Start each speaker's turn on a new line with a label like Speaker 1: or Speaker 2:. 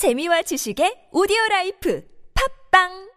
Speaker 1: 재미와 지식의 오디오 라이프. 팝빵!